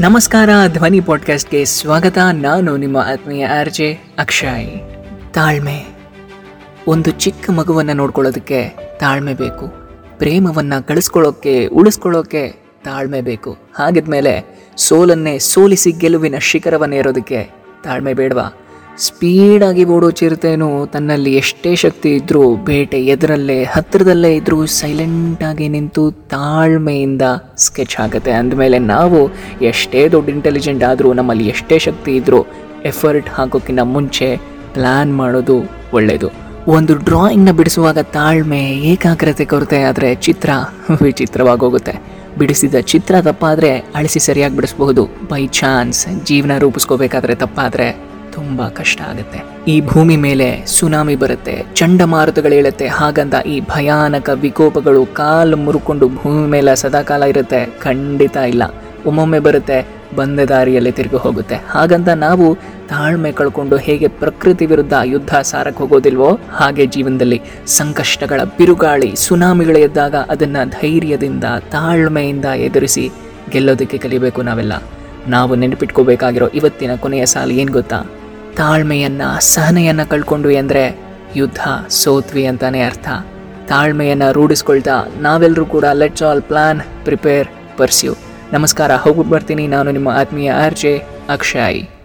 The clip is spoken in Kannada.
ನಮಸ್ಕಾರ, ಧ್ವನಿ ಪಾಡ್ಕಾಸ್ಟ್ಗೆ ಸ್ವಾಗತ. ನಾನು ನಿಮ್ಮ ಆತ್ಮೀಯ ಆರ್ಜೆ ಅಕ್ಷಯ್. ತಾಳ್ಮೆ. ಒಂದು ಚಿಕ್ಕ ಮಗುವನ್ನು ನೋಡ್ಕೊಳ್ಳೋದಕ್ಕೆ ತಾಳ್ಮೆ ಬೇಕು. ಪ್ರೇಮವನ್ನು ಗಳಿಸ್ಕೊಳ್ಳೋಕ್ಕೆ ಉಳಿಸ್ಕೊಳ್ಳೋಕ್ಕೆ ತಾಳ್ಮೆ ಬೇಕು. ಹಾಗಿದ್ಮೇಲೆ ಸೋಲನ್ನೇ ಸೋಲಿಸಿ ಗೆಲುವಿನ ಶಿಖರವನ್ನೇರೋದಕ್ಕೆ ತಾಳ್ಮೆ ಬೇಡವಾ? ಸ್ಪೀಡಾಗಿ ಓಡೋ ಚಿರತೆನೂ ತನ್ನಲ್ಲಿ ಎಷ್ಟೇ ಶಕ್ತಿ ಇದ್ದರೂ ಬೇಟೆ ಎದುರಲ್ಲೇ, ಹತ್ತಿರದಲ್ಲೇ ಇದ್ದರೂ ಸೈಲೆಂಟಾಗಿ ನಿಂತು ತಾಳ್ಮೆಯಿಂದ ಸ್ಕೆಚ್ ಆಗುತ್ತೆ. ಅಂದಮೇಲೆ ನಾವು ಎಷ್ಟೇ ದೊಡ್ಡ ಇಂಟೆಲಿಜೆಂಟ್ ಆದರೂ, ನಮ್ಮಲ್ಲಿ ಎಷ್ಟೇ ಶಕ್ತಿ ಇದ್ದರೂ ಎಫರ್ಟ್ ಹಾಕೋಕ್ಕಿಂತ ಮುಂಚೆ ಪ್ಲ್ಯಾನ್ ಮಾಡೋದು ಒಳ್ಳೆಯದು ಒಂದು ಡ್ರಾಯಿಂಗ್ನ ಬಿಡಿಸುವಾಗ ತಾಳ್ಮೆ, ಏಕಾಗ್ರತೆ ಕೊರತೆ ಆದರೆ ಚಿತ್ರ ವಿಚಿತ್ರವಾಗೋಗುತ್ತೆ ಬಿಡಿಸಿದ ಚಿತ್ರ ತಪ್ಪಾದರೆ ಅಳಿಸಿ ಸರಿಯಾಗಿ ಬಿಡಿಸಬಹುದು. ಬೈ ಚಾನ್ಸ್ ಜೀವನ ರೂಪಿಸ್ಕೋಬೇಕಾದ್ರೆ ತಪ್ಪಾದರೆ ತುಂಬ ಕಷ್ಟ ಆಗುತ್ತೆ. ಈ ಭೂಮಿ ಮೇಲೆ ಸುನಾಮಿ ಬರುತ್ತೆ ಚಂಡಮಾರುತಗಳೇಳುತ್ತೆ ಹಾಗಂತ ಈ ಭಯಾನಕ ವಿಕೋಪಗಳು ಕಾಲು ಮುರುಕೊಂಡು ಭೂಮಿ ಮೇಲೆ ಸದಾಕಾಲ ಇರುತ್ತೆ, ಖಂಡಿತ ಇಲ್ಲ. ಒಮ್ಮೊಮ್ಮೆ ಬರುತ್ತೆ, ಬಂದ ದಾರಿಯಲ್ಲಿ ತಿರುಗಿ ಹೋಗುತ್ತೆ. ಹಾಗಂತ ನಾವು ತಾಳ್ಮೆ ಕಳ್ಕೊಂಡು ಹೇಗೆ ಪ್ರಕೃತಿ ವಿರುದ್ಧ ಯುದ್ಧ ಸಾರಕ್ಕೆ ಹೋಗೋದಿಲ್ವೋ, ಹಾಗೆ ಜೀವನದಲ್ಲಿ ಸಂಕಷ್ಟಗಳ ಬಿರುಗಾಳಿ, ಸುನಾಮಿಗಳು ಎದ್ದಾಗ ಅದನ್ನು ಧೈರ್ಯದಿಂದ, ತಾಳ್ಮೆಯಿಂದ ಎದುರಿಸಿ ಗೆಲ್ಲೋದಕ್ಕೆ ಕಲಿಬೇಕು ನಾವೆಲ್ಲ. ನಾವು ನೆನಪಿಟ್ಕೋಬೇಕಾಗಿರೋ ಇವತ್ತಿನ ಕೊನೆಯ ಸಾಲು ಏನು ಗೊತ್ತಾ? ತಾಳ್ಮೆಯನ್ನ, ಸಹನೆಯನ್ನು ಕಳ್ಕೊಂಡ್ವಿ ಅಂದರೆ ಯುದ್ಧ, ಸೋತ್ವಿ ಅಂತಾನೆ ಅರ್ಥ. ತಾಳ್ಮೆಯನ್ನ ರೂಢಿಸ್ಕೊಳ್ತಾ ನಾವೆಲ್ಲರೂ ಕೂಡ let's all plan prepare pursue ನಮಸ್ಕಾರ ಹೋಗ್ಬಿಟ್ಟು ಬರ್ತೀನಿ. ನಾನು ನಿಮ್ಮ ಆತ್ಮೀಯ ಆರ್ ಜೆ ಅಕ್ಷಯ್.